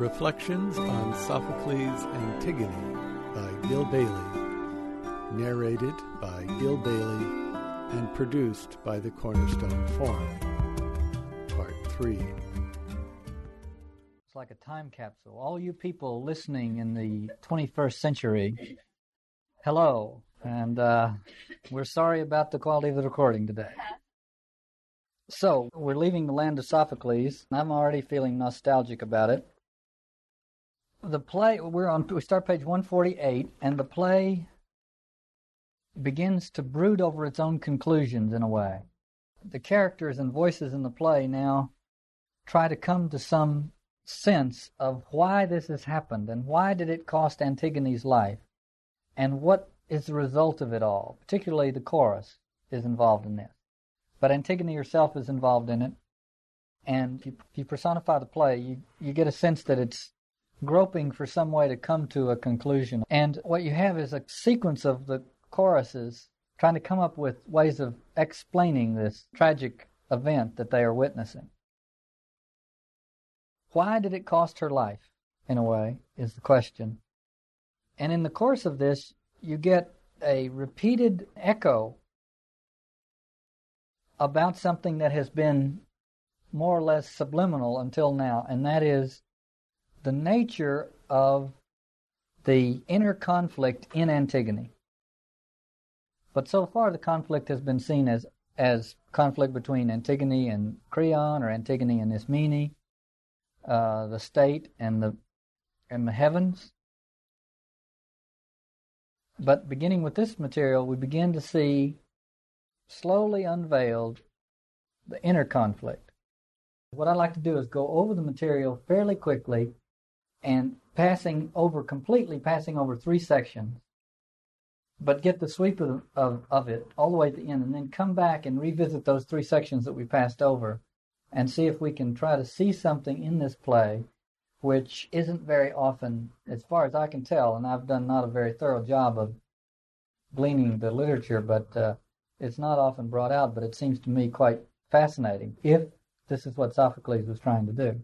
Reflections on Sophocles' Antigone by Gil Bailie, Narrated by Gil Bailie and produced by the Cornerstone Forum. Part 3. It's like a time capsule. All you people listening in the 21st century, hello. And uh, we're sorry about the quality of the recording today. So, we're leaving the land of Sophocles. I'm already feeling nostalgic about it. The play, we're on, we start page 148, and the play begins to brood over its own conclusions in a way. The characters and voices in the play now try to come to some sense of why this has happened and why did it cost Antigone's life and what is the result of it all. Particularly the chorus is involved in this. But Antigone herself is involved in it. And if you, if you personify the play, you, you get a sense that it's groping for some way to come to a conclusion. And what you have is a sequence of the choruses trying to come up with ways of explaining this tragic event that they are witnessing. Why did it cost her life, in a way, is the question. And in the course of this, you get a repeated echo about something that has been more or less subliminal until now, and that is the nature of the inner conflict in Antigone. But so far, the conflict has been seen as as conflict between Antigone and Creon, or Antigone and Ismene, uh, the state and the and the heavens. But beginning with this material, we begin to see slowly unveiled the inner conflict. What I'd like to do is go over the material fairly quickly and passing over completely, passing over three sections, but get the sweep of, of, of it all the way to the end, and then come back and revisit those three sections that we passed over and see if we can try to see something in this play which isn't very often, as far as I can tell, and I've done not a very thorough job of gleaning the literature, but uh, it's not often brought out, but it seems to me quite fascinating if this is what Sophocles was trying to do.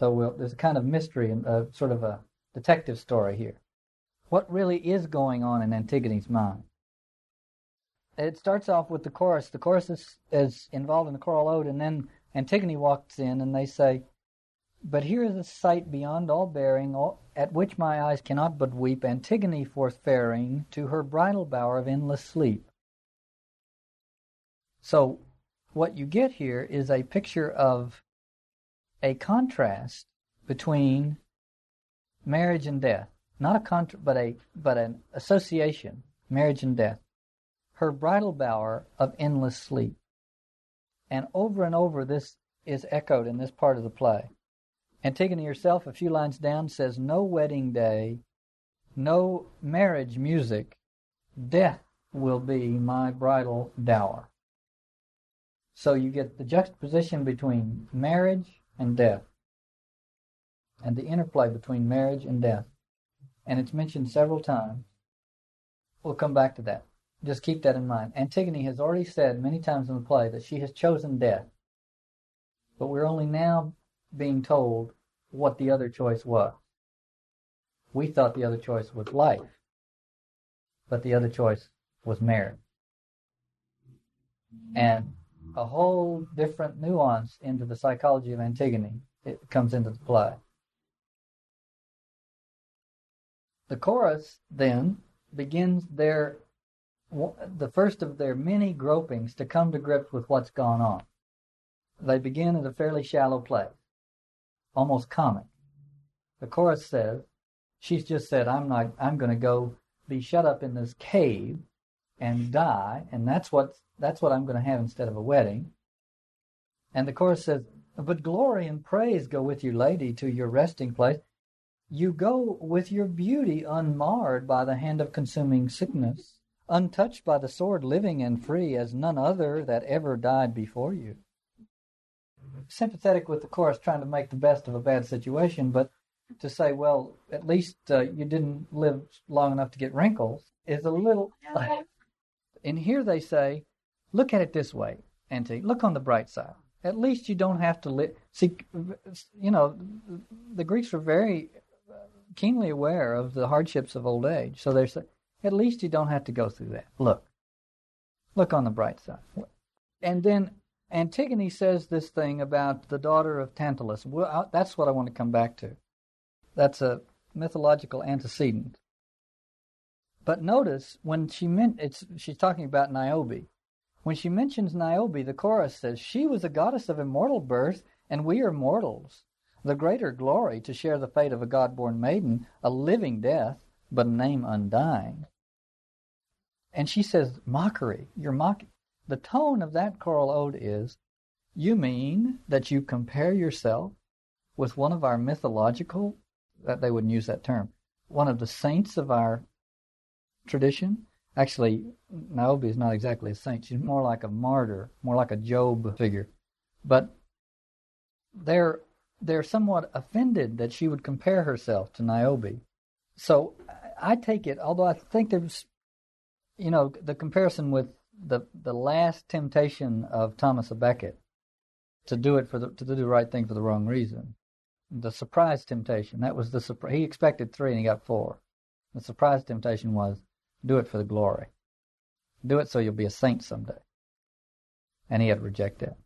So we'll, there's a kind of mystery and uh, sort of a detective story here. What really is going on in Antigone's mind? It starts off with the chorus. The chorus is, is involved in the choral ode, and then Antigone walks in, and they say, But here is a sight beyond all bearing, all, at which my eyes cannot but weep, Antigone forth faring to her bridal bower of endless sleep. So, what you get here is a picture of a contrast between marriage and death. Not a contra- but a but an association, marriage and death. Her bridal bower of endless sleep. And over and over this is echoed in this part of the play. Antigone herself, a few lines down, says, No wedding day, no marriage music, death will be my bridal dower. So you get the juxtaposition between marriage and death, and the interplay between marriage and death. And it's mentioned several times. We'll come back to that. Just keep that in mind. Antigone has already said many times in the play that she has chosen death. But we're only now being told what the other choice was. We thought the other choice was life, but the other choice was marriage. And a whole different nuance into the psychology of Antigone it comes into the play. The chorus then begins their the first of their many gropings to come to grips with what's gone on. They begin at a fairly shallow place, almost comic. The chorus says, "She's just said I'm not. I'm going to go be shut up in this cave and die, and that's what that's what I'm going to have instead of a wedding." And the chorus says, "But glory and praise go with you, lady, to your resting place. You go with your beauty unmarred by the hand of consuming sickness." untouched by the sword, living and free as none other that ever died before you. Sympathetic with the chorus, trying to make the best of a bad situation, but to say, well, at least uh, you didn't live long enough to get wrinkles is a little. And here they say, look at it this way, Auntie, look on the bright side. at least you don't have to live. See, you know, the Greeks were very keenly aware of the hardships of old age. So they're at least you don't have to go through that. Look, look on the bright side. And then Antigone says this thing about the daughter of Tantalus. Well, that's what I want to come back to. That's a mythological antecedent. But notice when she meant it's she's talking about Niobe. When she mentions Niobe, the chorus says, She was a goddess of immortal birth, and we are mortals. The greater glory to share the fate of a God born maiden, a living death, but a name undying. And she says, Mockery, you're mocking. The tone of that choral ode is, You mean that you compare yourself with one of our mythological, that they wouldn't use that term, one of the saints of our tradition? Actually, Niobe is not exactly a saint. She's more like a martyr, more like a Job figure. But they're they're somewhat offended that she would compare herself to Niobe. So I take it, although I think there's, you know, the comparison with the the last temptation of Thomas à Becket to do it for the to do the right thing for the wrong reason. The surprise temptation that was the. He expected three and he got four. The surprise temptation was do it for the glory. Do it so you'll be a saint someday. And he had rejected reject.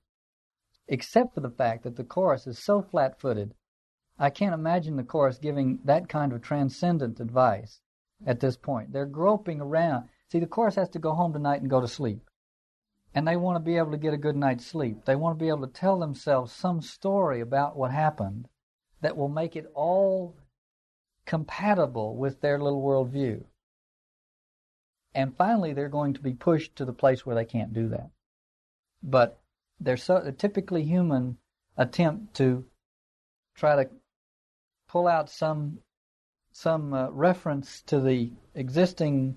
Except for the fact that the chorus is so flat footed, I can't imagine the chorus giving that kind of transcendent advice at this point. They're groping around. See, the chorus has to go home tonight and go to sleep. And they want to be able to get a good night's sleep. They want to be able to tell themselves some story about what happened that will make it all compatible with their little worldview. And finally, they're going to be pushed to the place where they can't do that. But they're so a typically human attempt to try to pull out some some uh, reference to the existing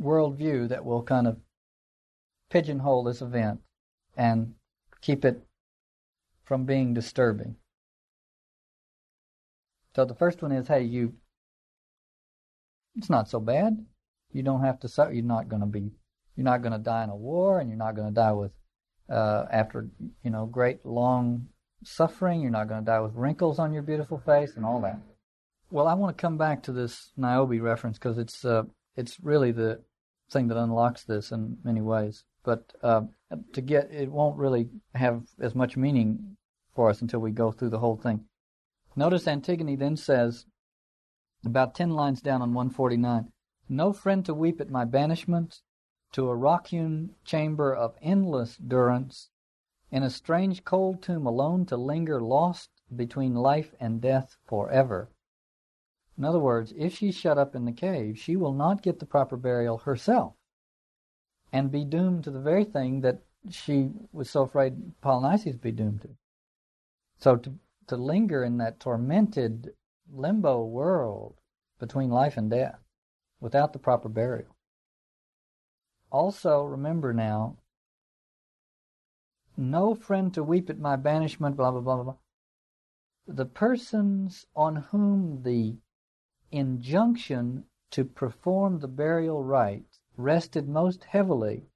worldview that will kind of pigeonhole this event and keep it from being disturbing. So the first one is, hey, you, it's not so bad. You don't have to suffer. You're not going to be. You're not going to die in a war, and you're not going to die with uh, after you know great long suffering. You're not going to die with wrinkles on your beautiful face and all that. Well, I want to come back to this Niobe reference because it's uh, it's really the thing that unlocks this in many ways. But uh, to get it won't really have as much meaning for us until we go through the whole thing. Notice Antigone then says, about ten lines down on 149. No friend to weep at my banishment, to a rock-hewn chamber of endless durance, in a strange cold tomb alone to linger lost between life and death forever. In other words, if she's shut up in the cave, she will not get the proper burial herself and be doomed to the very thing that she was so afraid Polynices be doomed to. So to, to linger in that tormented limbo world between life and death without the proper burial. Also, remember now, no friend to weep at my banishment, blah, blah, blah, blah. The persons on whom the injunction to perform the burial rites rested most heavily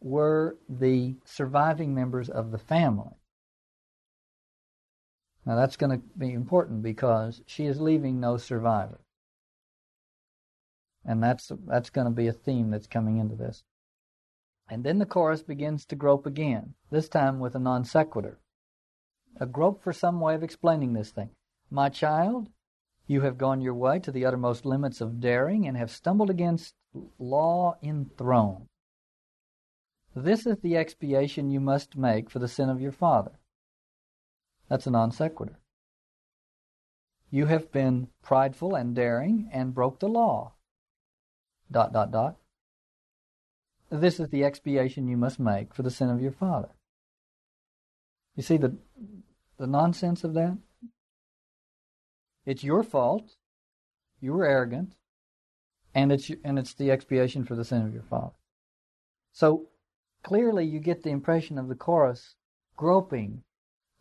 were the surviving members of the family. Now that's going to be important because she is leaving no survivor. And that's that's going to be a theme that's coming into this. And then the chorus begins to grope again, this time with a non sequitur. A grope for some way of explaining this thing. My child, you have gone your way to the uttermost limits of daring and have stumbled against law enthroned. This is the expiation you must make for the sin of your father. That's a non sequitur. You have been prideful and daring and broke the law dot dot dot. This is the expiation you must make for the sin of your father. You see the the nonsense of that? It's your fault. You were arrogant, and it's and it's the expiation for the sin of your father. So clearly, you get the impression of the chorus groping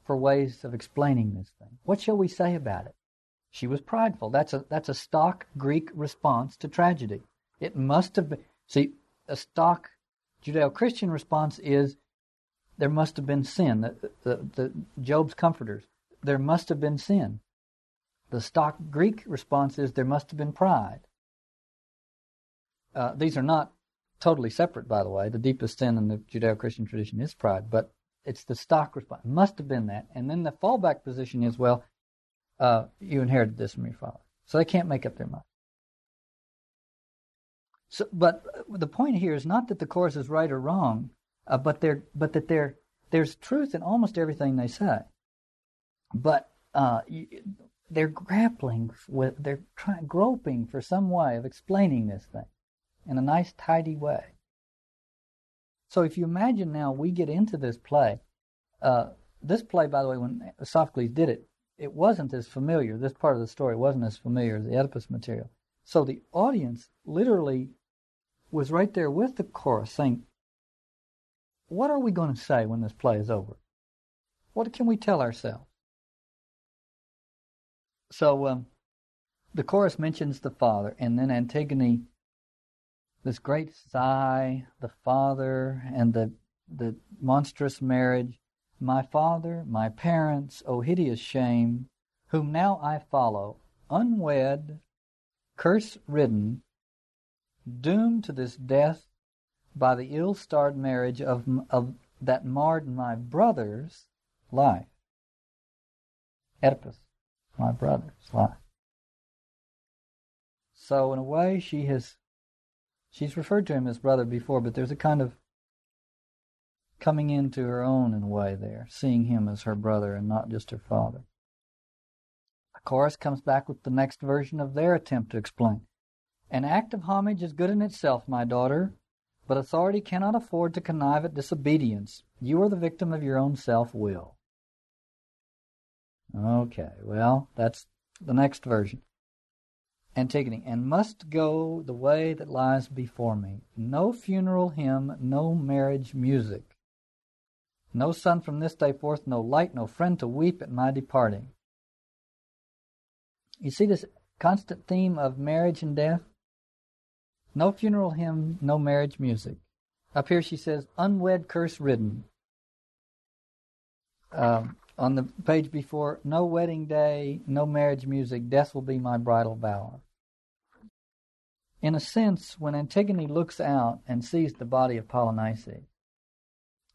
for ways of explaining this thing. What shall we say about it? She was prideful. That's a that's a stock Greek response to tragedy. It must have been. See, a stock Judeo Christian response is there must have been sin. The, the, the Job's comforters, there must have been sin. The stock Greek response is there must have been pride. Uh, these are not totally separate, by the way. The deepest sin in the Judeo-Christian tradition is pride, but it's the stock response. Must have been that. And then the fallback position is, well, uh, you inherited this from your father. So they can't make up their mind. So, but the point here is not that the chorus is right or wrong, uh, but they're, but that they're, there's truth in almost everything they say. But uh, they're grappling with, they're trying, groping for some way of explaining this thing in a nice, tidy way. So if you imagine now we get into this play, uh, this play, by the way, when Sophocles did it, it wasn't as familiar. This part of the story wasn't as familiar as the Oedipus material. So the audience literally was right there with the chorus saying, What are we going to say when this play is over? What can we tell ourselves? So um, the chorus mentions the father, and then Antigone this great sigh, the father and the the monstrous marriage, my father, my parents, O hideous shame, whom now I follow, unwed, curse ridden, doomed to this death by the ill starred marriage of, of that marred my brother's life. Oedipus, my brother's life. So in a way, she has She's referred to him as brother before, but there's a kind of coming into her own in a way there, seeing him as her brother and not just her father. The chorus comes back with the next version of their attempt to explain. An act of homage is good in itself, my daughter, but authority cannot afford to connive at disobedience. You are the victim of your own self will. Okay, well, that's the next version. Antigone, and must go the way that lies before me. No funeral hymn, no marriage music. No sun from this day forth, no light, no friend to weep at my departing. You see this constant theme of marriage and death? No funeral hymn, no marriage music. Up here she says, unwed curse ridden. Um, on the page before, no wedding day, no marriage music, death will be my bridal bower. In a sense, when Antigone looks out and sees the body of Polynices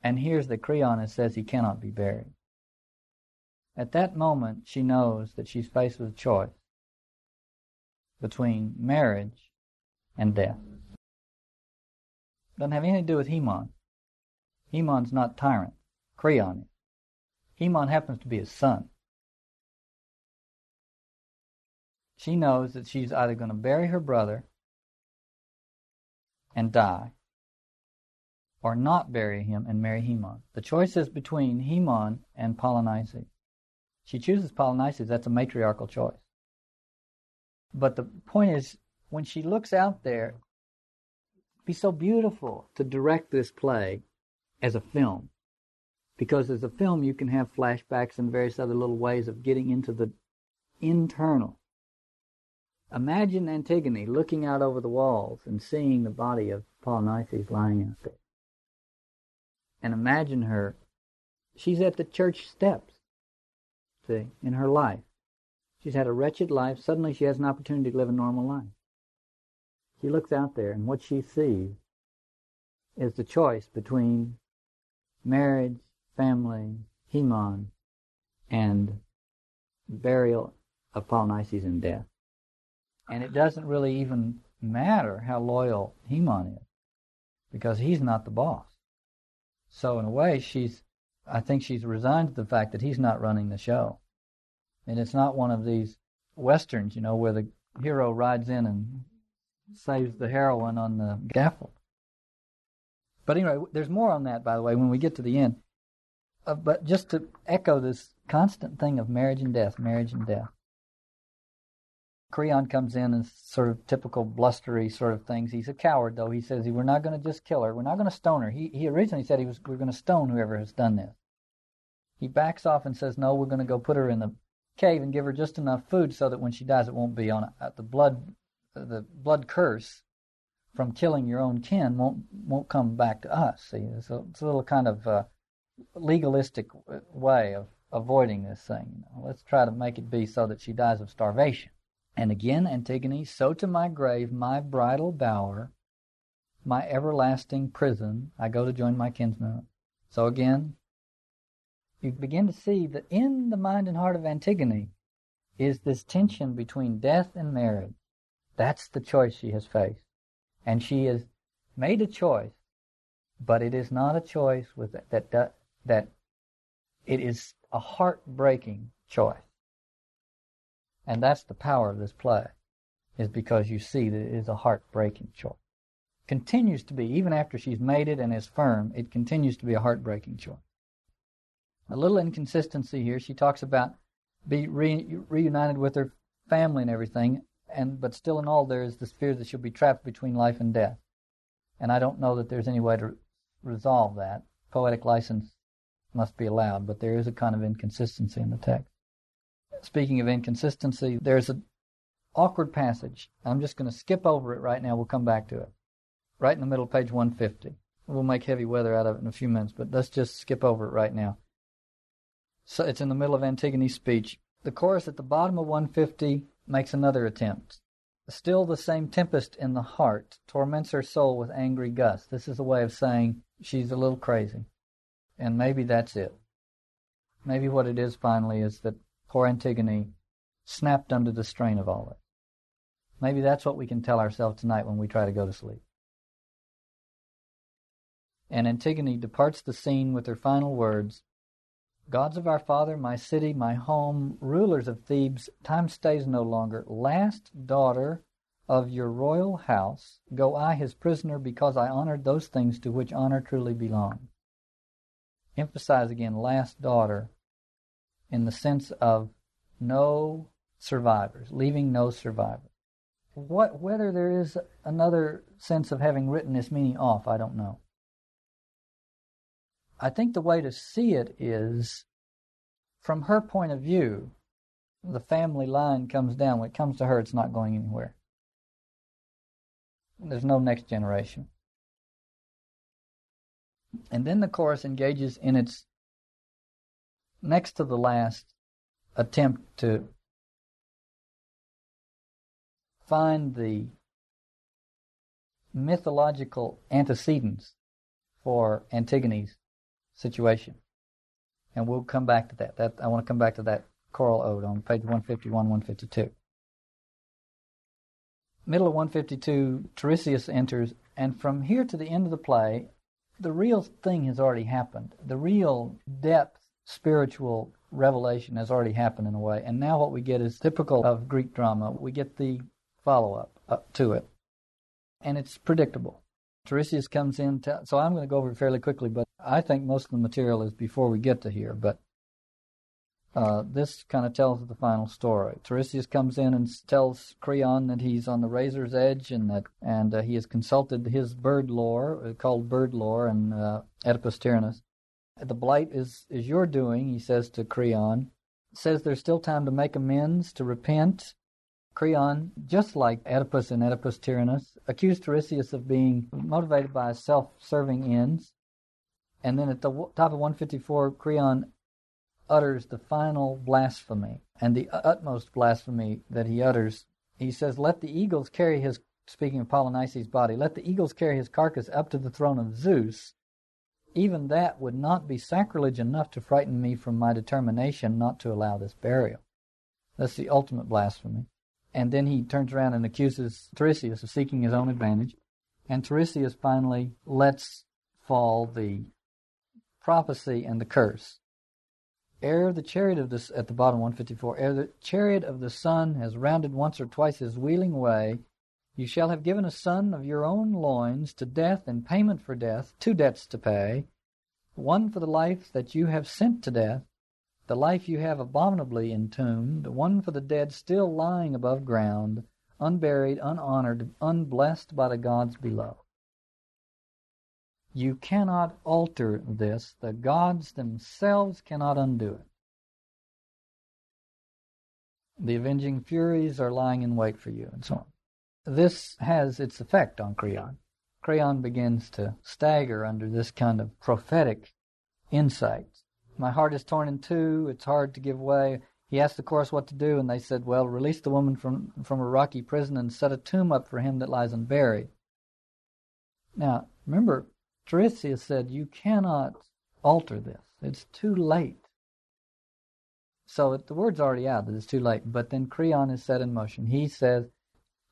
and hears that Creon says he cannot be buried, at that moment she knows that she's faced with a choice between marriage and death. Doesn't have anything to do with Haemon. Haemon's not tyrant. Creon is. Haemon happens to be his son. She knows that she's either going to bury her brother and die, or not bury him and marry Haemon. The choice is between Haemon and Polynices. She chooses Polynices, that's a matriarchal choice. But the point is, when she looks out there, be so beautiful to direct this play as a film because as a film you can have flashbacks and various other little ways of getting into the internal. Imagine Antigone looking out over the walls and seeing the body of Polynices lying out there. And imagine her, she's at the church steps, see, in her life. She's had a wretched life. Suddenly she has an opportunity to live a normal life. She looks out there and what she sees is the choice between marriage family, Haemon, and burial of Polynices and death. And it doesn't really even matter how loyal Haemon is, because he's not the boss. So in a way, she's, I think she's resigned to the fact that he's not running the show. And it's not one of these westerns, you know, where the hero rides in and saves the heroine on the scaffold. But anyway, there's more on that, by the way, when we get to the end. Uh, but just to echo this constant thing of marriage and death, marriage and death. Creon comes in and sort of typical blustery sort of things. He's a coward, though. He says we're not going to just kill her. We're not going to stone her. He he originally said he was we're going to stone whoever has done this. He backs off and says no, we're going to go put her in the cave and give her just enough food so that when she dies, it won't be on uh, the blood the blood curse from killing your own kin won't won't come back to us. See, it's a, it's a little kind of uh, legalistic way of avoiding this thing. You know, let's try to make it be so that she dies of starvation. And again, Antigone, so to my grave, my bridal bower, my everlasting prison, I go to join my kinsmen. So again, you begin to see that in the mind and heart of Antigone is this tension between death and marriage. That's the choice she has faced. And she has made a choice, but it is not a choice with that, that, that it is a heartbreaking choice. And that's the power of this play, is because you see that it is a heartbreaking choice. Continues to be, even after she's made it and is firm, it continues to be a heartbreaking choice. A little inconsistency here. She talks about be re- reunited with her family and everything, and but still in all there is this fear that she'll be trapped between life and death. And I don't know that there's any way to resolve that. Poetic license must be allowed, but there is a kind of inconsistency in the text. Speaking of inconsistency, there's an awkward passage. I'm just going to skip over it right now. We'll come back to it. Right in the middle, page 150. We'll make heavy weather out of it in a few minutes, but let's just skip over it right now. So it's in the middle of Antigone's speech. The chorus at the bottom of 150 makes another attempt. Still the same tempest in the heart torments her soul with angry gusts. This is a way of saying she's a little crazy. And maybe that's it. Maybe what it is finally is that poor Antigone snapped under the strain of all this. Maybe that's what we can tell ourselves tonight when we try to go to sleep. And Antigone departs the scene with her final words Gods of our father, my city, my home, rulers of Thebes, time stays no longer. Last daughter of your royal house, go I his prisoner because I honored those things to which honor truly belongs. Emphasize again, last daughter, in the sense of no survivors, leaving no survivors. What, whether there is another sense of having written this meaning off, I don't know. I think the way to see it is from her point of view, the family line comes down. When it comes to her, it's not going anywhere. There's no next generation. And then the chorus engages in its next to the last attempt to find the mythological antecedents for Antigone's situation. And we'll come back to that. That I want to come back to that choral ode on page 151, 152. Middle of 152, Tiresias enters, and from here to the end of the play, the real thing has already happened. The real depth, spiritual revelation has already happened in a way. And now what we get is typical of Greek drama. We get the follow up uh, to it. And it's predictable. Tiresias comes in. So I'm going to go over it fairly quickly, but I think most of the material is before we get to here. But uh, this kind of tells the final story. Tiresias comes in and tells Creon that he's on the razor's edge and that and uh, he has consulted his bird lore, uh, called bird lore, and uh, Oedipus Tyrannus. The blight is is your doing, he says to Creon. Says there's still time to make amends, to repent, Creon, just like Oedipus and Oedipus Tyrannus, accused Tiresias of being motivated by self-serving ends. And then at the top of 154, Creon utters the final blasphemy and the utmost blasphemy that he utters. He says, Let the eagles carry his, speaking of Polynices' body, let the eagles carry his carcass up to the throne of Zeus. Even that would not be sacrilege enough to frighten me from my determination not to allow this burial. That's the ultimate blasphemy. And then he turns around and accuses Tiresias of seeking his own advantage. And Tiresias finally lets fall the prophecy and the curse. Ere the chariot of this, at the bottom 154, ere the chariot of the sun has rounded once or twice his wheeling way, you shall have given a son of your own loins to death in payment for death, two debts to pay, one for the life that you have sent to death, the life you have abominably entombed, one for the dead still lying above ground, unburied, unhonored, unblessed by the gods below. You cannot alter this. The gods themselves cannot undo it. The avenging furies are lying in wait for you, and so on. This has its effect on Creon. Creon begins to stagger under this kind of prophetic insights. My heart is torn in two. It's hard to give way. He asked the chorus what to do, and they said, Well, release the woman from, from a rocky prison and set a tomb up for him that lies unburied. Now, remember, Tiresias said, You cannot alter this. It's too late. So the word's already out that it's too late. But then Creon is set in motion. He says,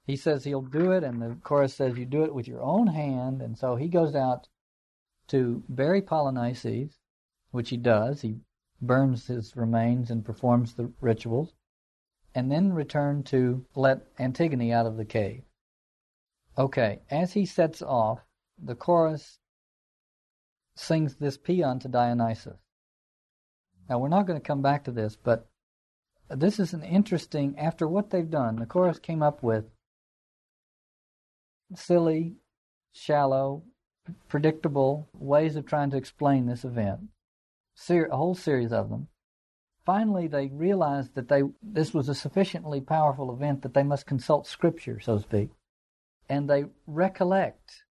he says he'll do it, and the chorus says you do it with your own hand. And so he goes out to bury Polynices, which he does. He burns his remains and performs the rituals, and then return to let Antigone out of the cave. Okay, as he sets off, the chorus sings this paean to Dionysus. Now, we're not going to come back to this, but this is an interesting, after what they've done, the chorus came up with silly, shallow, predictable ways of trying to explain this event, Ser- a whole series of them. Finally, they realized that they this was a sufficiently powerful event that they must consult Scripture, so to speak, and they recollect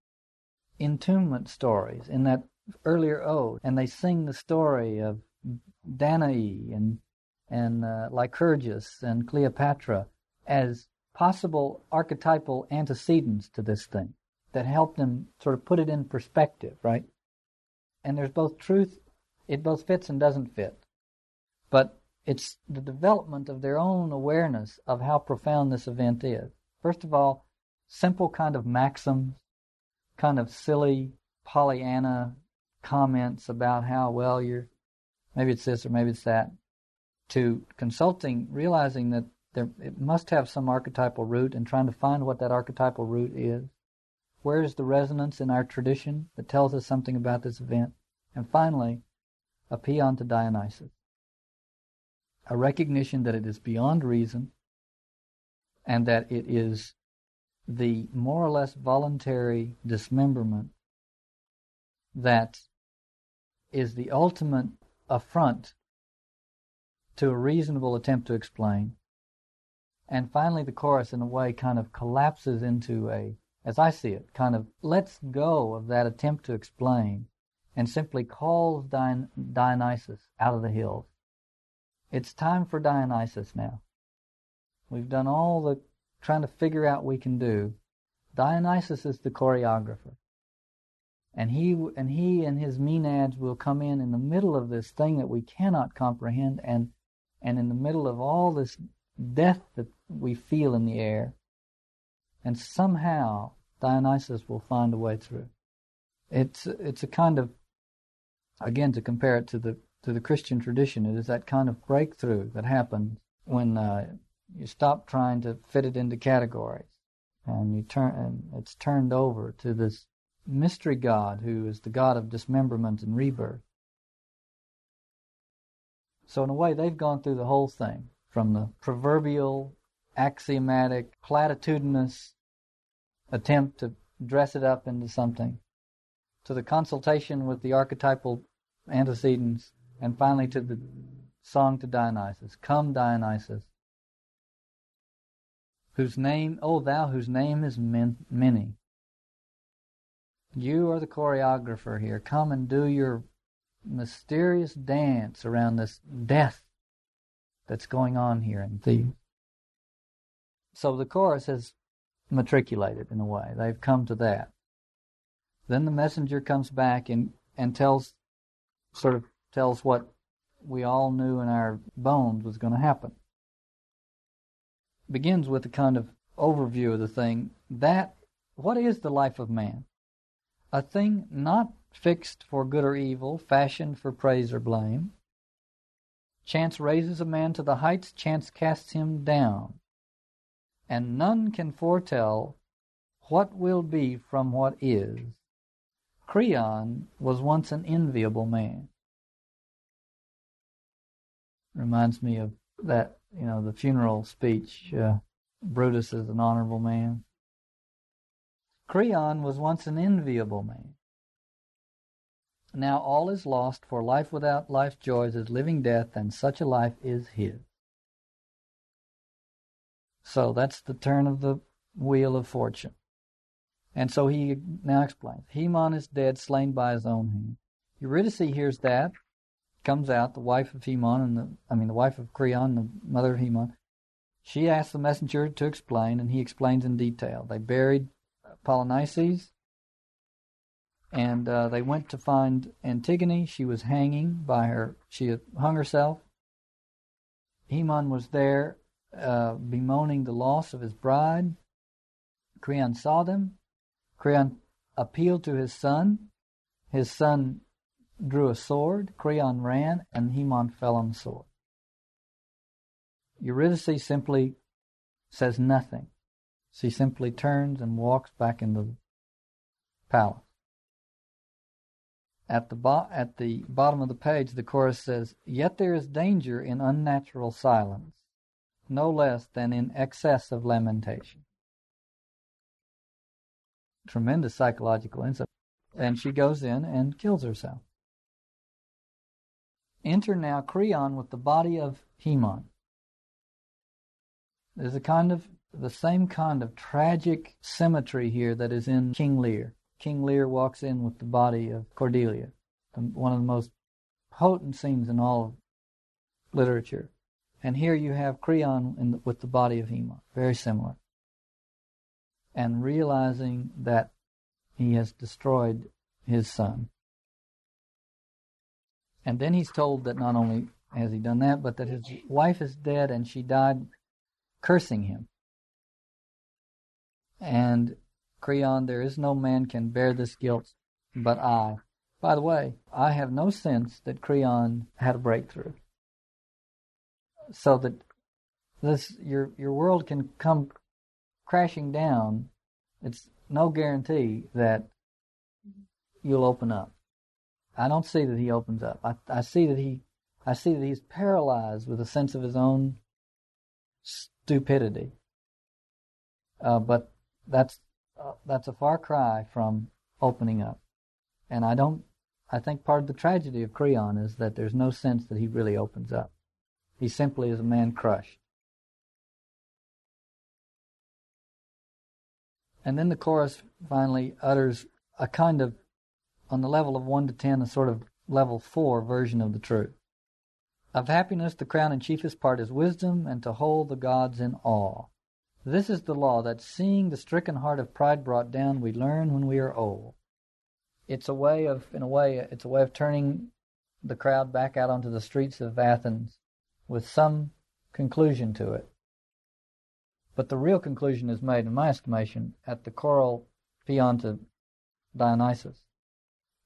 entombment stories in that earlier ode, and they sing the story of Danae and and uh, Lycurgus and Cleopatra as possible archetypal antecedents to this thing that help them sort of put it in perspective, right? And there's both truth, it both fits and doesn't fit. But it's the development of their own awareness of how profound this event is. First of all, simple kind of maxims, kind of silly Pollyanna comments about how, well, you're maybe it's this or maybe it's that, to consulting, realizing that there, it must have some archetypal root and trying to find what that archetypal root is. Where is the resonance in our tradition that tells us something about this event? And finally, a paean to Dionysus. A recognition that it is beyond reason and that it is the more or less voluntary dismemberment that is the ultimate affront to a reasonable attempt to explain. And finally, the chorus, in a way, kind of collapses into a, as I see it, kind of lets go of that attempt to explain and simply calls Dion- Dionysus out of the hills. It's time for Dionysus now. We've done all the trying to figure out we can do. Dionysus is the choreographer and he and he and his maenads will come in in the middle of this thing that we cannot comprehend and and in the middle of all this death that we feel in the air and somehow Dionysus will find a way through it's it's a kind of again to compare it to the to the Christian tradition it is that kind of breakthrough that happens when uh, you stop trying to fit it into categories and you turn and it's turned over to this mystery God who is the God of dismemberment and rebirth. So, in a way, they've gone through the whole thing from the proverbial, axiomatic, platitudinous attempt to dress it up into something, to the consultation with the archetypal antecedents, and finally to the song to Dionysus Come, Dionysus, whose name, O thou whose name is many, you are the choreographer here. Come and do your mysterious dance around this death that's going on here in Thebes. So the chorus has matriculated in a way. They've come to that. Then the messenger comes back and, and tells, sort of tells what we all knew in our bones was going to happen. Begins with a kind of overview of the thing. That, what is the life of man? a thing not fixed for good or evil, fashioned for praise or blame. Chance raises a man to the heights, chance casts him down. And none can foretell what will be from what is. Creon was once an enviable man. Reminds me of that, you know, the funeral speech. Uh, Brutus is an honorable man. Creon was once an enviable man. Now all is lost, for life without life's joys is living death, and such a life is his. So that's the turn of the wheel of fortune. And so he now explains Haemon is dead, slain by his own hand. Eurydice hears that, comes out, the wife of Haemon, and the, I mean, the wife of Creon, the mother of Haemon. She asks the messenger to explain, and he explains in detail. They buried Polynices, and uh, they went to find Antigone. She was hanging by her, she had hung herself. Haemon was there uh, bemoaning the loss of his bride. Creon saw them. Creon appealed to his son. His son drew a sword. Creon ran, and Haemon fell on the sword. Eurydice simply says nothing. She simply turns and walks back into the palace. At the, bo- at the bottom of the page, the chorus says, Yet there is danger in unnatural silence, no less than in excess of lamentation. Tremendous psychological insight. And she goes in and kills herself. Enter now Creon with the body of Haemon. There's a kind of the same kind of tragic symmetry here that is in King Lear. King Lear walks in with the body of Cordelia, one of the most potent scenes in all of literature. And here you have Creon the, with the body of Haemon, very similar. And realizing that he has destroyed his son. And then he's told that not only has he done that, but that his wife is dead and she died cursing him. And Creon, there is no man can bear this guilt but I. By the way, I have no sense that Creon had a breakthrough. So that this your your world can come crashing down. It's no guarantee that you'll open up. I don't see that he opens up. I, I see that he, I see that he's paralyzed with a sense of his own stupidity. Uh, but that's uh, that's a far cry from opening up. And I don't. I think part of the tragedy of Creon is that there's no sense that he really opens up. He simply is a man crushed. And then the chorus finally utters a kind of on the level of 1 to 10, a sort of level 4 version of the truth. Of happiness, the crown and chiefest part is wisdom, and to hold the gods in awe. This is the law that seeing the stricken heart of pride brought down, we learn when we are old. It's a way of, in a way, it's a way of turning the crowd back out onto the streets of Athens with some conclusion to it. But the real conclusion is made, in my estimation, at the choral paean to Dionysus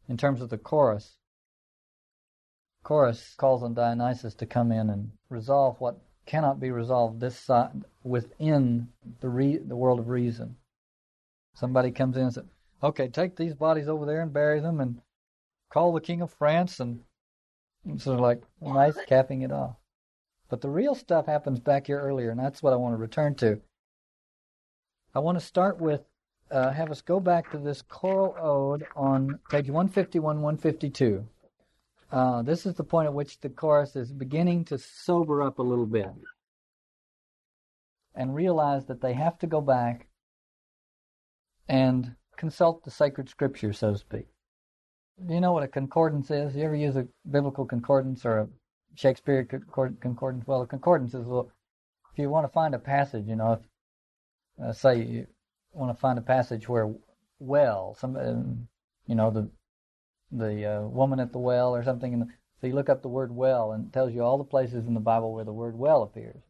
in terms of the chorus. Chorus calls on Dionysus to come in and resolve what cannot be resolved this side within the re, the world of reason. Somebody comes in and says, "Okay, take these bodies over there and bury them, and call the king of France," and sort of like nice capping it off. But the real stuff happens back here earlier, and that's what I want to return to. I want to start with uh, have us go back to this choral ode on page 151, 152. Uh, this is the point at which the chorus is beginning to sober up a little bit and realize that they have to go back and consult the sacred scripture, so to speak. Do you know what a concordance is? You ever use a biblical concordance or a Shakespeare concordance? Well, a concordance is well, if you want to find a passage, you know, if, uh, say you want to find a passage where well, some, um, you know, the the uh, woman at the well or something. And so you look up the word well, and it tells you all the places in the Bible where the word well appears.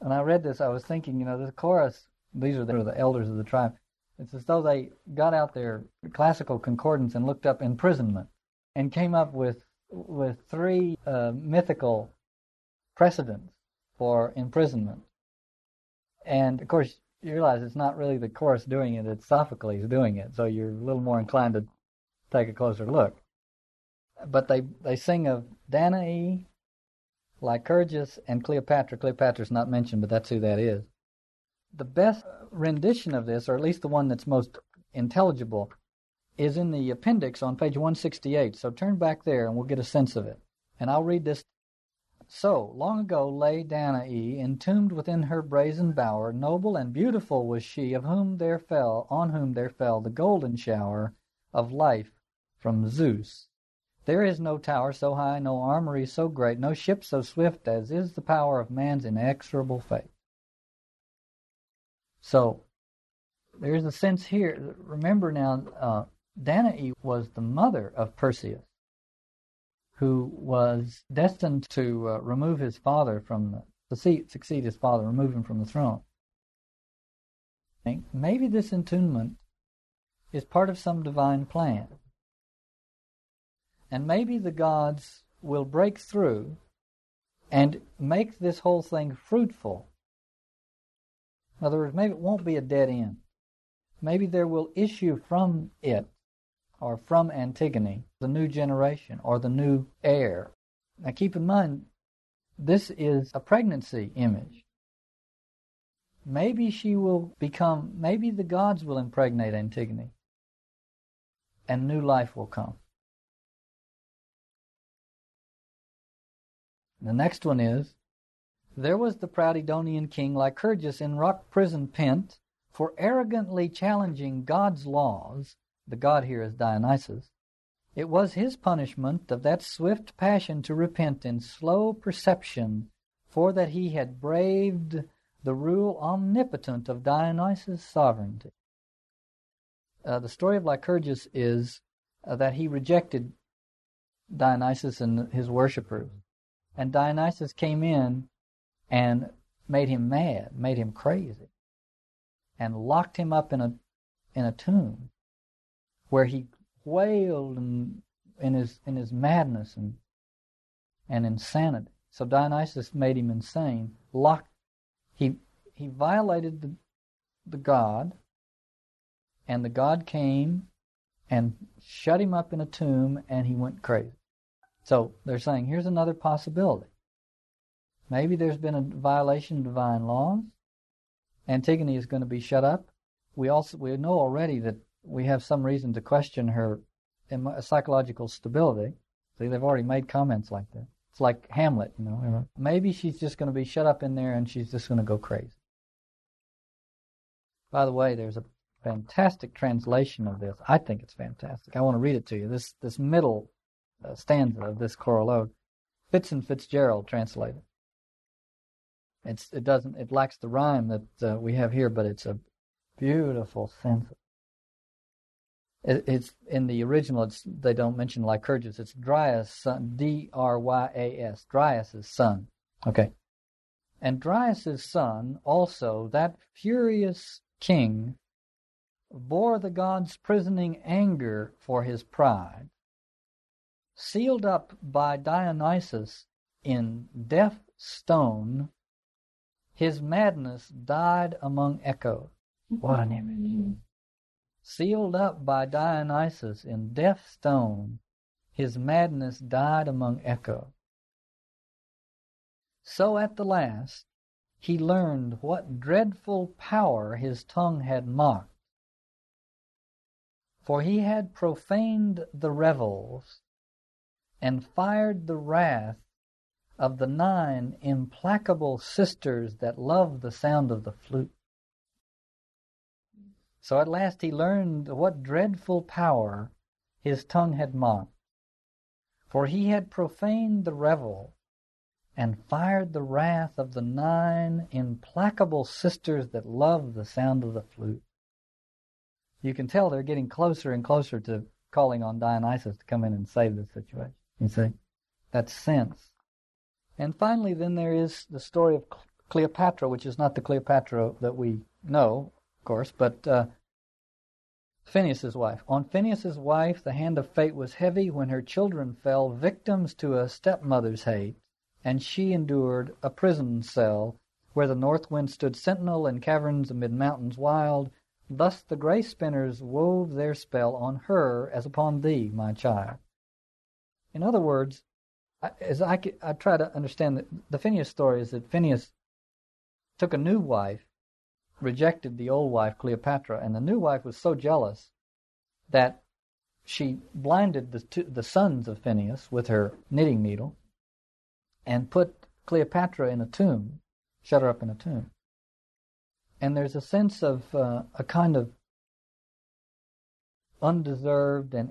And I read this, I was thinking, you know, the chorus. These are the, the elders of the tribe. It's as though they got out their classical concordance and looked up imprisonment, and came up with with three uh, mythical precedents for imprisonment. And of course, you realize it's not really the chorus doing it, it's Sophocles doing it, so you're a little more inclined to take a closer look. But they, they sing of Danae, Lycurgus, and Cleopatra. Cleopatra's not mentioned, but that's who that is. The best rendition of this, or at least the one that's most intelligible, is in the appendix on page 168. So turn back there and we'll get a sense of it. And I'll read this so, long ago lay Danae, entombed within her brazen bower, noble and beautiful was she, of whom there fell, on whom there fell the golden shower of life from Zeus. There is no tower so high, no armory so great, no ship so swift as is the power of man's inexorable faith. So there's a sense here. Remember now, uh, Danae was the mother of Perseus, who was destined to uh, remove his father from the succeed, succeed his father, remove him from the throne. Maybe this entombment is part of some divine plan. And maybe the gods will break through and make this whole thing fruitful. In other words, maybe it won't be a dead end. Maybe there will issue from it or from Antigone the new generation or the new heir. Now keep in mind, this is a pregnancy image. Maybe she will become, maybe the gods will impregnate Antigone and new life will come. The next one is There was the proud Edonian king Lycurgus in rock prison pent for arrogantly challenging God's laws. The God here is Dionysus. It was his punishment of that swift passion to repent in slow perception, for that he had braved the rule omnipotent of Dionysus' sovereignty. Uh, the story of Lycurgus is uh, that he rejected Dionysus and his worshippers. And Dionysus came in and made him mad, made him crazy, and locked him up in a in a tomb where he wailed in, in his in his madness and and insanity. So Dionysus made him insane. Locked he he violated the the god, and the god came and shut him up in a tomb, and he went crazy. So they're saying here's another possibility. Maybe there's been a violation of divine laws. Antigone is going to be shut up. We also we know already that we have some reason to question her psychological stability. See, they've already made comments like that. It's like Hamlet, you know. Maybe she's just going to be shut up in there and she's just going to go crazy. By the way, there's a fantastic translation of this. I think it's fantastic. I want to read it to you. This this middle uh, stanza of this choral ode, Fitts and Fitzgerald translated. It's it doesn't it lacks the rhyme that uh, we have here, but it's a beautiful sense. It, it's in the original. They don't mention Lycurgus. It's Dryas' son, D R Y A S, Dryas' son. Okay, and Dryas' son also that furious king bore the god's prisoning anger for his pride, sealed up by Dionysus in death stone, his madness died among echoes. What an image. Sealed up by Dionysus in death stone, his madness died among echoes. So at the last, he learned what dreadful power his tongue had mocked for he had profaned the revels and fired the wrath of the nine implacable sisters that love the sound of the flute. So at last he learned what dreadful power his tongue had mocked, for he had profaned the revel and fired the wrath of the nine implacable sisters that love the sound of the flute you can tell they're getting closer and closer to calling on Dionysus to come in and save the situation. You see? That's sense. And finally, then there is the story of Cleopatra, which is not the Cleopatra that we know, of course, but uh, Phineus's wife. On Phineus's wife, the hand of fate was heavy when her children fell victims to a stepmother's hate, and she endured a prison cell where the north wind stood sentinel in caverns amid mountains wild, Thus the gray spinners wove their spell on her as upon thee, my child. In other words, as I, I try to understand the, the Phineus story is that Phineus took a new wife, rejected the old wife, Cleopatra, and the new wife was so jealous that she blinded the, two, the sons of Phineus with her knitting needle and put Cleopatra in a tomb, shut her up in a tomb and there's a sense of uh, a kind of undeserved and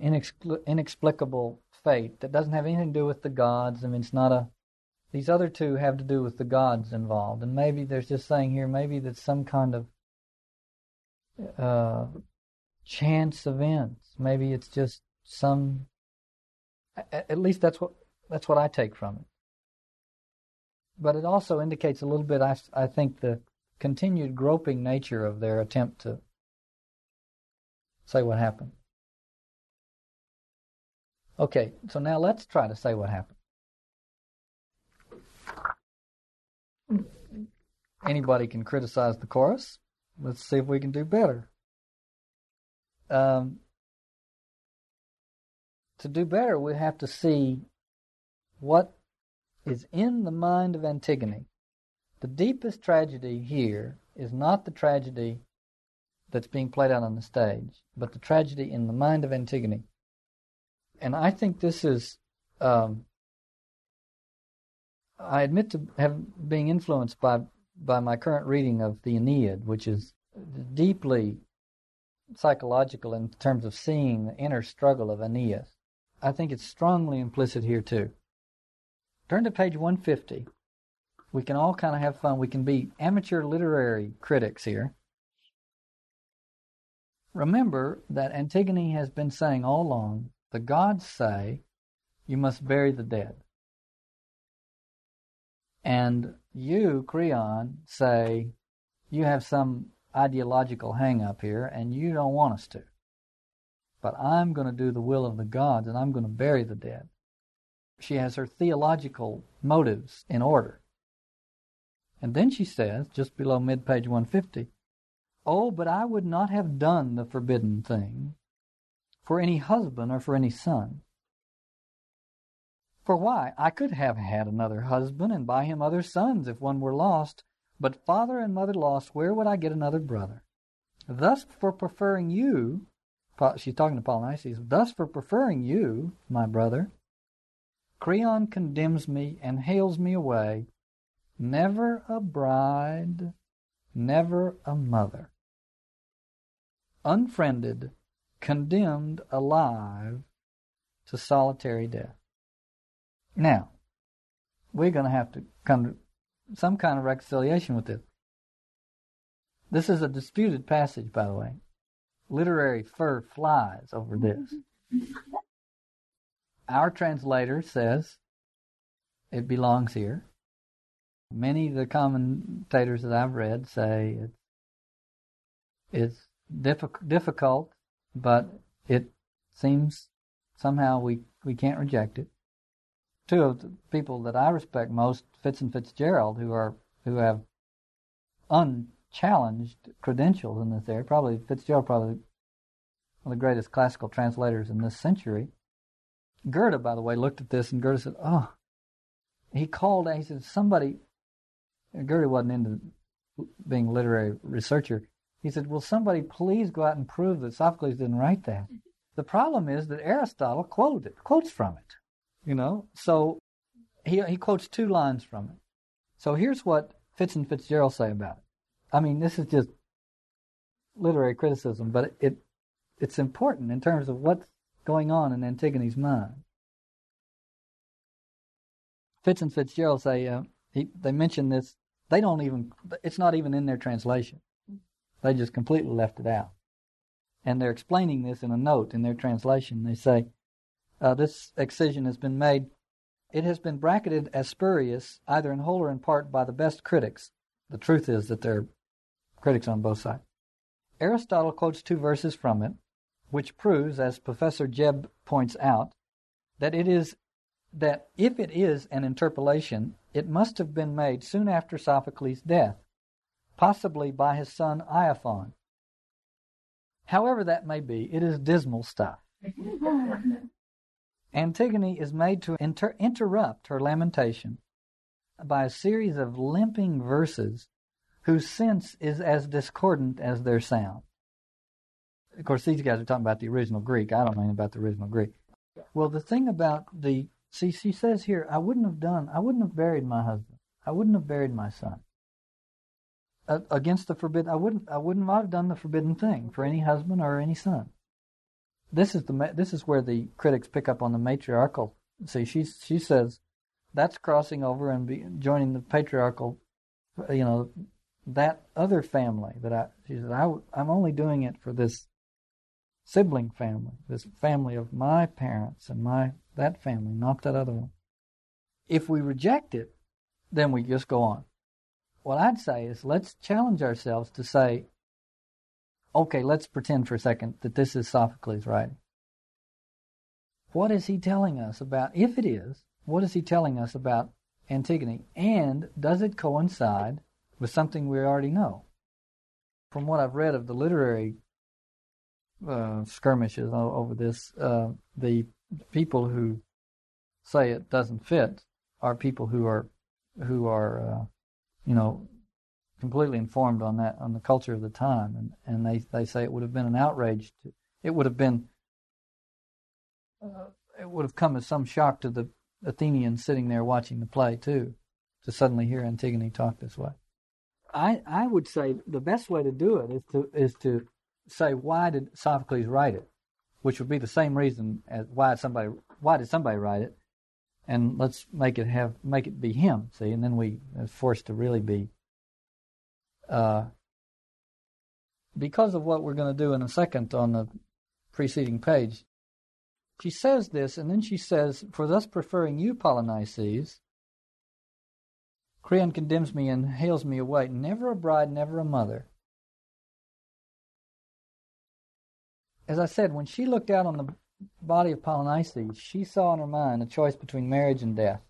inexplicable fate that doesn't have anything to do with the gods. I mean, it's not a. These other two have to do with the gods involved, and maybe there's just saying here maybe that's some kind of uh, chance events. Maybe it's just some. At least that's what that's what I take from it. But it also indicates a little bit. I I think the continued groping nature of their attempt to say what happened. Okay, so now let's try to say what happened. Anybody can criticize the chorus. Let's see if we can do better. Um, to do better, we have to see what is in the mind of Antigone. The deepest tragedy here is not the tragedy that's being played out on the stage, but the tragedy in the mind of Antigone and I think this is. Um, I admit to have being influenced by by my current reading of the Aeneid, which is deeply psychological in terms of seeing the inner struggle of Aeneas. I think it's strongly implicit here too. Turn to page 150. We can all kind of have fun. We can be amateur literary critics here. Remember that Antigone has been saying all along the gods say you must bury the dead. And you, Creon, say you have some ideological hang up here and you don't want us to. But I'm going to do the will of the gods and I'm going to bury the dead. She has her theological motives in order. And then she says, just below mid page 150, Oh, but I would not have done the forbidden thing for any husband or for any son. For why? I could have had another husband and by him other sons if one were lost, but father and mother lost, where would I get another brother? Thus, for preferring you, she's talking to Polynices, thus for preferring you, my brother, Creon condemns me and hales me away, never a bride, never a mother. Unfriended, condemned alive to solitary death. Now, we're going to have to come to some kind of reconciliation with this. This is a disputed passage, by the way. Literary fur flies over this. Our translator says it belongs here. Many of the commentators that I've read say it's, it's difficult, difficult but it seems somehow we, we can't reject it. Two of the people that I respect most, Fitts and Fitzgerald, who are who have unchallenged credentials in this area, probably Fitzgerald, probably one of the greatest classical translators in this century. Goethe, by the way, looked at this and Goethe said, "Oh." He called. And he said, "Somebody." Goethe wasn't into being literary researcher. He said, Will somebody please go out and prove that Sophocles didn't write that? The problem is that Aristotle quoted quotes from it. You know, so he he quotes two lines from it. So here's what Fitts and Fitzgerald say about it. I mean, this is just literary criticism, but it, it it's important in terms of what's going on in Antigone's mind. Fitts and Fitzgerald say uh, he, they mention this. They don't even. It's not even in their translation. They just completely left it out. And they're explaining this in a note in their translation. They say, uh, this excision has been made. It has been bracketed as spurious, either in whole or in part, by the best critics. The truth is that there are critics on both sides. Aristotle quotes two verses from it, which proves, as Professor Jebb points out, that it is that if it is an interpolation, it must have been made soon after Sophocles' death, possibly by his son Iophon. However that may be, it is dismal stuff. Antigone is made to inter- interrupt her lamentation by a series of limping verses whose sense is as discordant as their sound. Of course, these guys are talking about the original Greek. I don't mean about the original Greek. Well, the thing about the see, she says here, I wouldn't have done, I wouldn't have buried my husband. I wouldn't have buried my son against the forbidden. I wouldn't. I wouldn't have done the forbidden thing for any husband or any son. This is the this is where the critics pick up on the matriarchal. See, she she says that's crossing over and be, joining the patriarchal, you know, that other family that I. She says I I'm only doing it for this sibling family, this family of my parents and my that family, not that other one. If we reject it, then we just go on. What I'd say is let's challenge ourselves to say, okay, let's pretend for a second that this is Sophocles' writing. What is he telling us about, if it is, what is he telling us about Antigone? And does it coincide with something we already know? From what I've read of the literary uh, skirmishes over this, uh, the people who say it doesn't fit are people who are who are uh, you know completely informed on that on the culture of the time and and they they say it would have been an outrage to it would have been uh, it would have come as some shock to the Athenians sitting there watching the play too to suddenly hear Antigone talk this way I I would say the best way to do it is to is to say why did Sophocles write it which would be the same reason as why somebody why did somebody write it and let's make it have make it be him. See, and then we are forced to really be. Uh, because of what we're going to do in a second on the preceding page, she says this, and then she says, "For thus preferring you, Polynices, Creon condemns me and hales me away. Never a bride, never a mother." As I said, when she looked out on the body of Polynices, she saw in her mind a choice between marriage and death.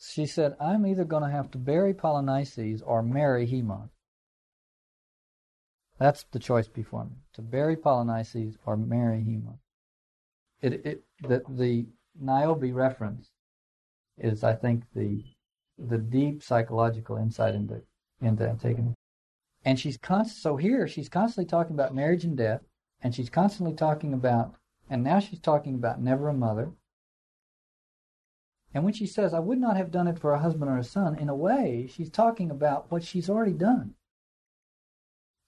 She said, I'm either going to have to bury Polynices or marry Haemon. That's the choice before me, to bury Polynices or marry Haemon. It, it, the, the Niobe reference is, I think, the, the deep psychological insight into, into Antigone. And she's const- so here she's constantly talking about marriage and death and she's constantly talking about, and now she's talking about never a mother. And when she says, I would not have done it for a husband or a son, in a way, she's talking about what she's already done.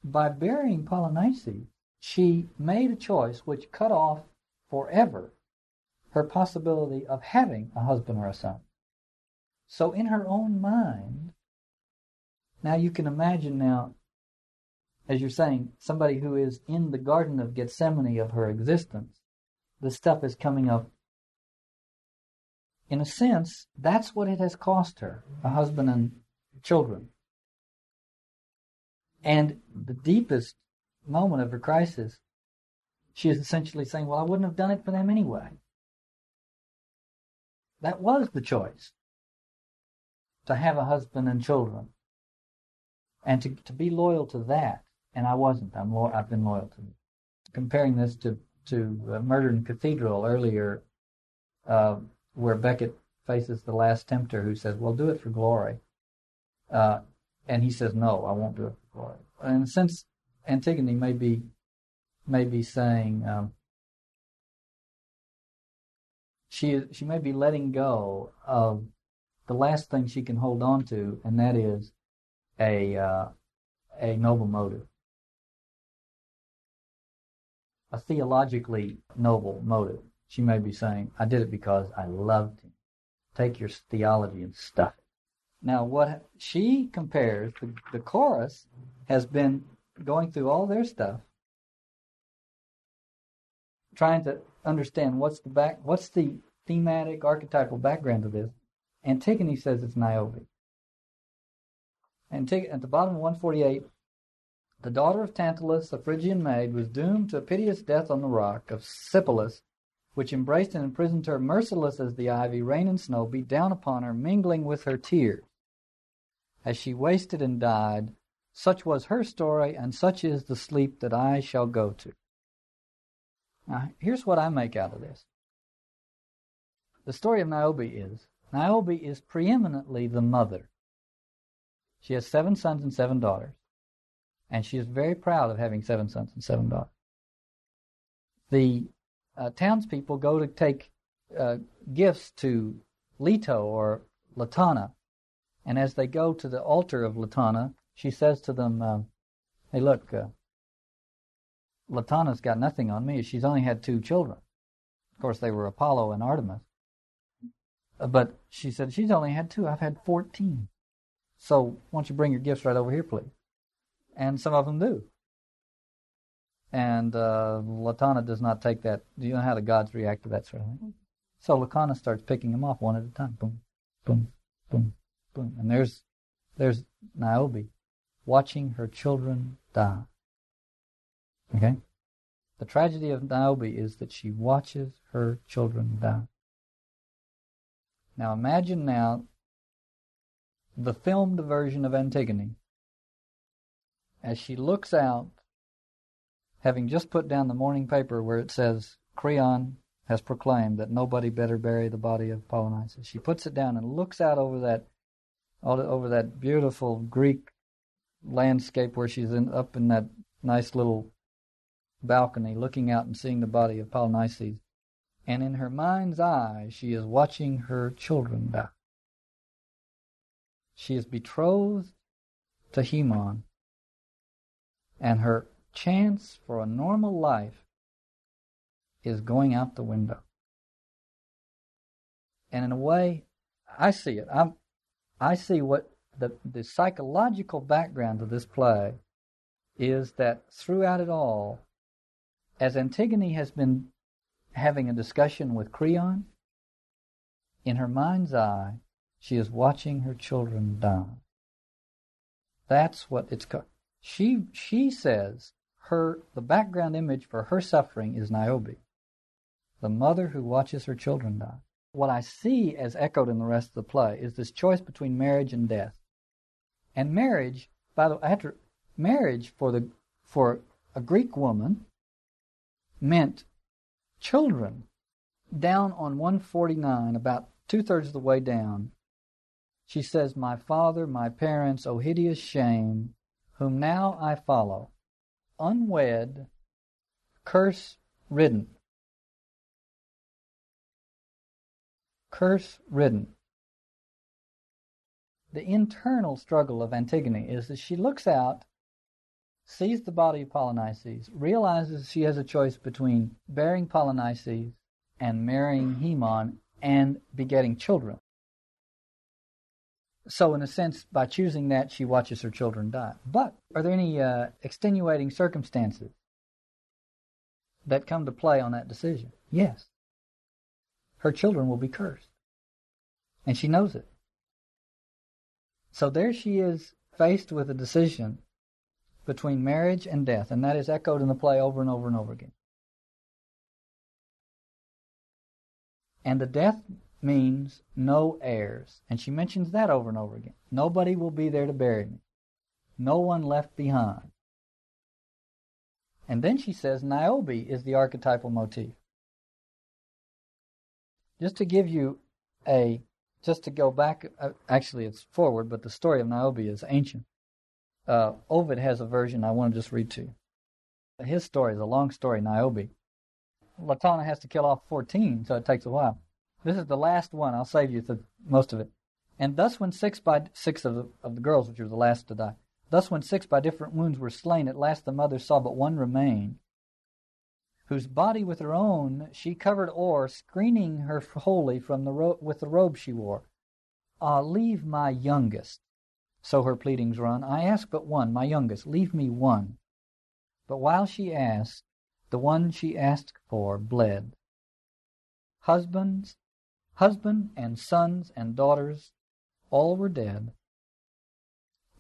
By burying Polynices, she made a choice which cut off forever her possibility of having a husband or a son. So in her own mind, now you can imagine now as you're saying, somebody who is in the Garden of Gethsemane of her existence, the stuff is coming up. In a sense, that's what it has cost her a husband and children. And the deepest moment of her crisis, she is essentially saying, Well, I wouldn't have done it for them anyway. That was the choice to have a husband and children. And to, to be loyal to that and I wasn't. I'm lo- I've been loyal to them. Comparing this to to uh, Murder in Cathedral earlier, uh, where Beckett faces the last tempter who says, "Well, do it for glory," uh, and he says, "No, I won't do it for glory." And since Antigone may be may be saying um, she she may be letting go of the last thing she can hold on to, and that is a uh, a noble motive a theologically noble motive. She may be saying, I did it because I loved him. Take your theology and stuff it. Now, what she compares, the, the chorus has been going through all their stuff, trying to understand what's the back, what's the thematic, archetypal background of this. Antigone says it's Niobe. Antig- at the bottom of 148, the daughter of Tantalus, a Phrygian maid, was doomed to a piteous death on the rock of Sipylus, which embraced and imprisoned her, merciless as the ivy, rain and snow beat down upon her, mingling with her tears. As she wasted and died, such was her story, and such is the sleep that I shall go to. Now, here's what I make out of this. The story of Niobe is Niobe is preeminently the mother. She has seven sons and seven daughters and she is very proud of having seven sons and seven daughters. The uh, townspeople go to take uh, gifts to Leto or Latona, and as they go to the altar of Latona, she says to them, uh, "Hey, look, uh, Latona's got nothing on me. She's only had two children. Of course, they were Apollo and Artemis. Uh, But she said, she's only had two. I've had 14. So why don't you bring your gifts right over here, please? And some of them do. And uh, Latona does not take that. Do you know how the gods react to that sort of thing? So Latona starts picking them off one at a time. Boom, boom, boom, boom. And there's there's Niobe watching her children die. Okay? The tragedy of Niobe is that she watches her children die. Now imagine now the filmed version of Antigone as she looks out, having just put down the morning paper where it says Creon has proclaimed that nobody better bury the body of Polynices. She puts it down and looks out over that over that beautiful Greek landscape where she's in, up in that nice little balcony looking out and seeing the body of Polynices. And in her mind's eye, she is watching her children die. She is betrothed to Haemon, and her chance for a normal life is going out the window. And in a way, I see it. I'm, I see what the, the psychological background of this play is that throughout it all, as Antigone has been having a discussion with Creon, in her mind's eye, she is watching her children die. That's what it's called. She she says her the background image for her suffering is Niobe, the mother who watches her children die. What I see as echoed in the rest of the play is this choice between marriage and death. And marriage, by the way, marriage for the for a Greek woman meant children. Down on 149, about two thirds of the way down, she says, My father, my parents, O hideous shame, whom now I follow, unwed, curse ridden. Curse ridden. The internal struggle of Antigone is that she looks out, sees the body of Polynices, realizes she has a choice between bearing Polynices and marrying Haemon and begetting children. So, in a sense, by choosing that, she watches her children die. But are there any uh, extenuating circumstances that come to play on that decision? Yes. Her children will be cursed. And she knows it. So there she is faced with a decision between marriage and death, and that is echoed in the play over and over and over again. And the death means no heirs. And she mentions that over and over again. Nobody will be there to bury me. No one left behind. And then she says Niobe is the archetypal motif. Just to give you a, just to go back, uh, actually it's forward, but the story of Niobe is ancient. Uh, Ovid has a version I want to just read to you. His story is a long story, Niobe. Latona has to kill off 14, so it takes a while. This is the last one. I'll save you the most of it. And thus, when six by six of the, of the girls, which were the last to die, thus when six by different wounds were slain, at last the mother saw but one remain, whose body with her own she covered o'er, screening her wholly from the ro- with the robe she wore. Ah, leave my youngest. So her pleadings run. I ask but one, my youngest, leave me one. But while she asked, the one she asked for bled. Husbands, husband and sons and daughters, all were dead.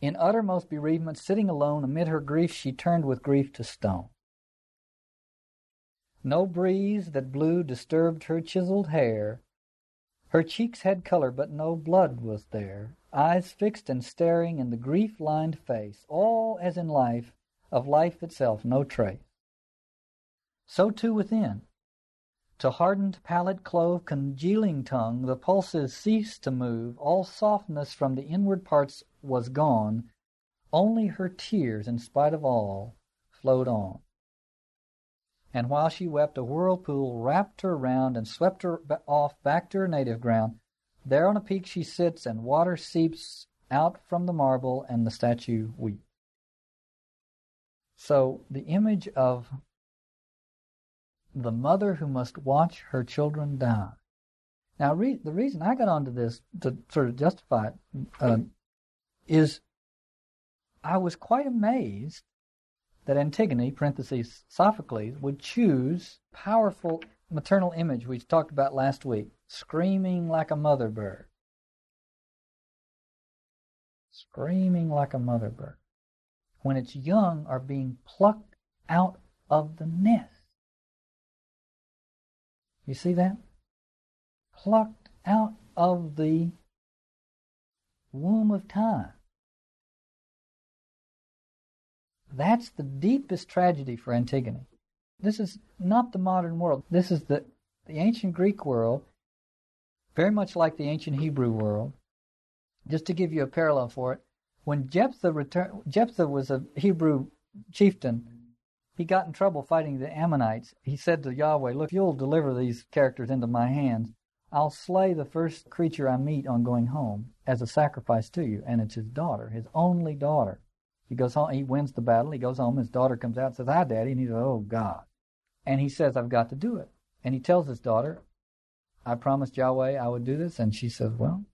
In uttermost bereavement, sitting alone amid her grief, she turned with grief to stone. No breeze that blew disturbed her chiseled hair. Her cheeks had color, but no blood was there. Eyes fixed and staring in the grief lined face, all as in life, of life itself no trace. So too within. To hardened palate clove congealing tongue, the pulses ceased to move, all softness from the inward parts was gone, only her tears, in spite of all, flowed on. And while she wept, a whirlpool wrapped her round and swept her off back to her native ground. There on a peak she sits, and water seeps out from the marble, and the statue weeps. So the image of the mother who must watch her children die. Now, re- the reason I got onto this to sort of justify it uh, is I was quite amazed that Antigone, parentheses, Sophocles, would choose powerful maternal image we talked about last week, screaming like a mother bird. Screaming like a mother bird. When its young are being plucked out of the nest. You see that? Plucked out of the womb of time. That's the deepest tragedy for Antigone. This is not the modern world. This is the, the ancient Greek world, very much like the ancient Hebrew world. Just to give you a parallel for it, when Jephthah returned, Jephthah was a Hebrew chieftain. He got in trouble fighting the Ammonites. He said to Yahweh, "Look, you'll deliver these characters into my hands. I'll slay the first creature I meet on going home as a sacrifice to you." And it's his daughter, his only daughter. He goes home. He wins the battle. He goes home. His daughter comes out and says, "Hi, Daddy." And he says, "Oh God." And he says, "I've got to do it." And he tells his daughter, "I promised Yahweh I would do this." And she says, "Well,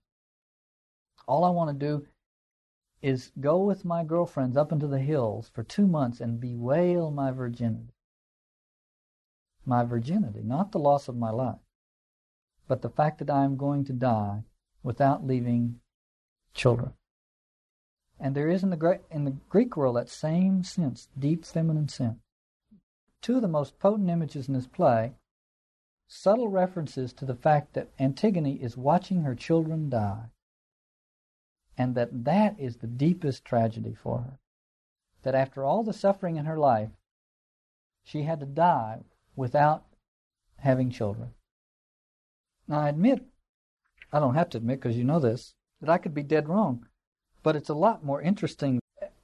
all I want to do is go with my girlfriends up into the hills for two months and bewail my virginity. My virginity, not the loss of my life, but the fact that I am going to die without leaving children. And there is in the, in the Greek world that same sense, deep feminine sense. Two of the most potent images in this play, subtle references to the fact that Antigone is watching her children die, and that that is the deepest tragedy for her. That after all the suffering in her life, she had to die without having children. Now, I admit, I don't have to admit because you know this, that I could be dead wrong but it's a lot more interesting.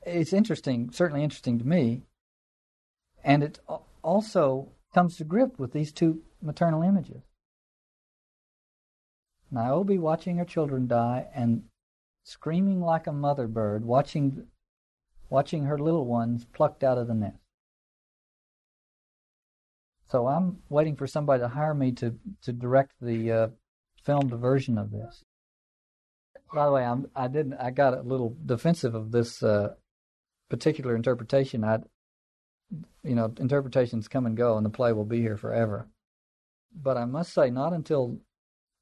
It's interesting, certainly interesting to me, and it also comes to grip with these two maternal images. Niobe watching her children die and screaming like a mother bird, watching, watching her little ones plucked out of the nest. So I'm waiting for somebody to hire me to, to direct the uh, filmed version of this. By the way, I'm, I didn't. I got a little defensive of this uh, particular interpretation. I, you know, interpretations come and go, and the play will be here forever. But I must say, not until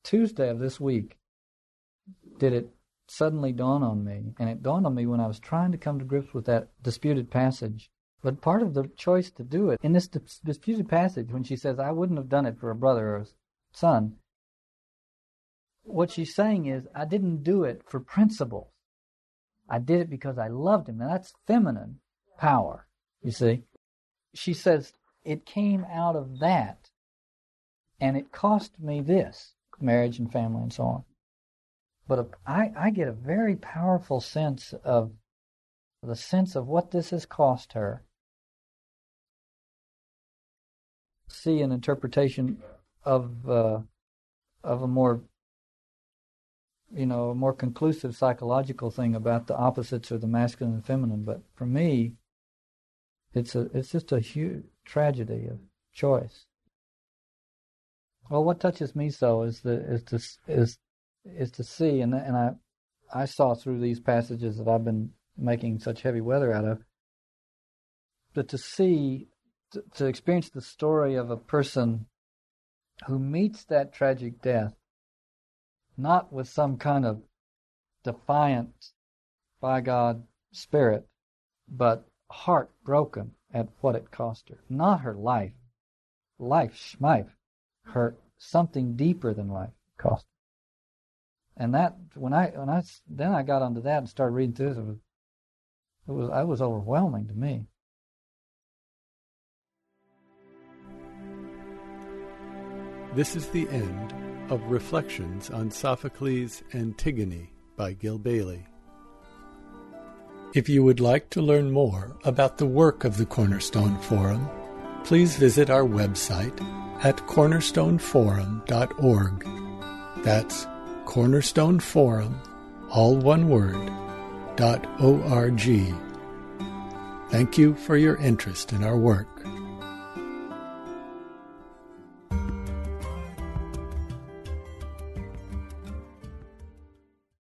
Tuesday of this week did it suddenly dawn on me, and it dawned on me when I was trying to come to grips with that disputed passage. But part of the choice to do it in this disputed passage, when she says, "I wouldn't have done it for a brother or a son," what she's saying is, I didn't do it for principles. I did it because I loved him. And that's feminine power, you see. She says, it came out of that, and it cost me this marriage and family and so on. But I, I get a very powerful sense of the sense of what this has cost her. See an interpretation of uh, of a more you know, a more conclusive psychological thing about the opposites of the masculine and feminine. But for me, it's a it's just a huge tragedy of choice. Well, what touches me so is the is to is is to see, and and I I saw through these passages that I've been making such heavy weather out of, but to see to, to experience the story of a person who meets that tragic death not with some kind of defiant, by God, spirit, but heartbroken at what it cost her. Not her life. Life, schmife, her something deeper than life cost. And that, when I, when I, then I got onto that and started reading through this, it was, it was, it was overwhelming to me. This is the end of Reflections on Sophocles' Antigone by Gil Bailie. If you would like to learn more about the work of the Cornerstone Forum, please visit our website at cornerstoneforum.org. That's Cornerstone Forum, all one word, dot O-R-G. Thank you for your interest in our work.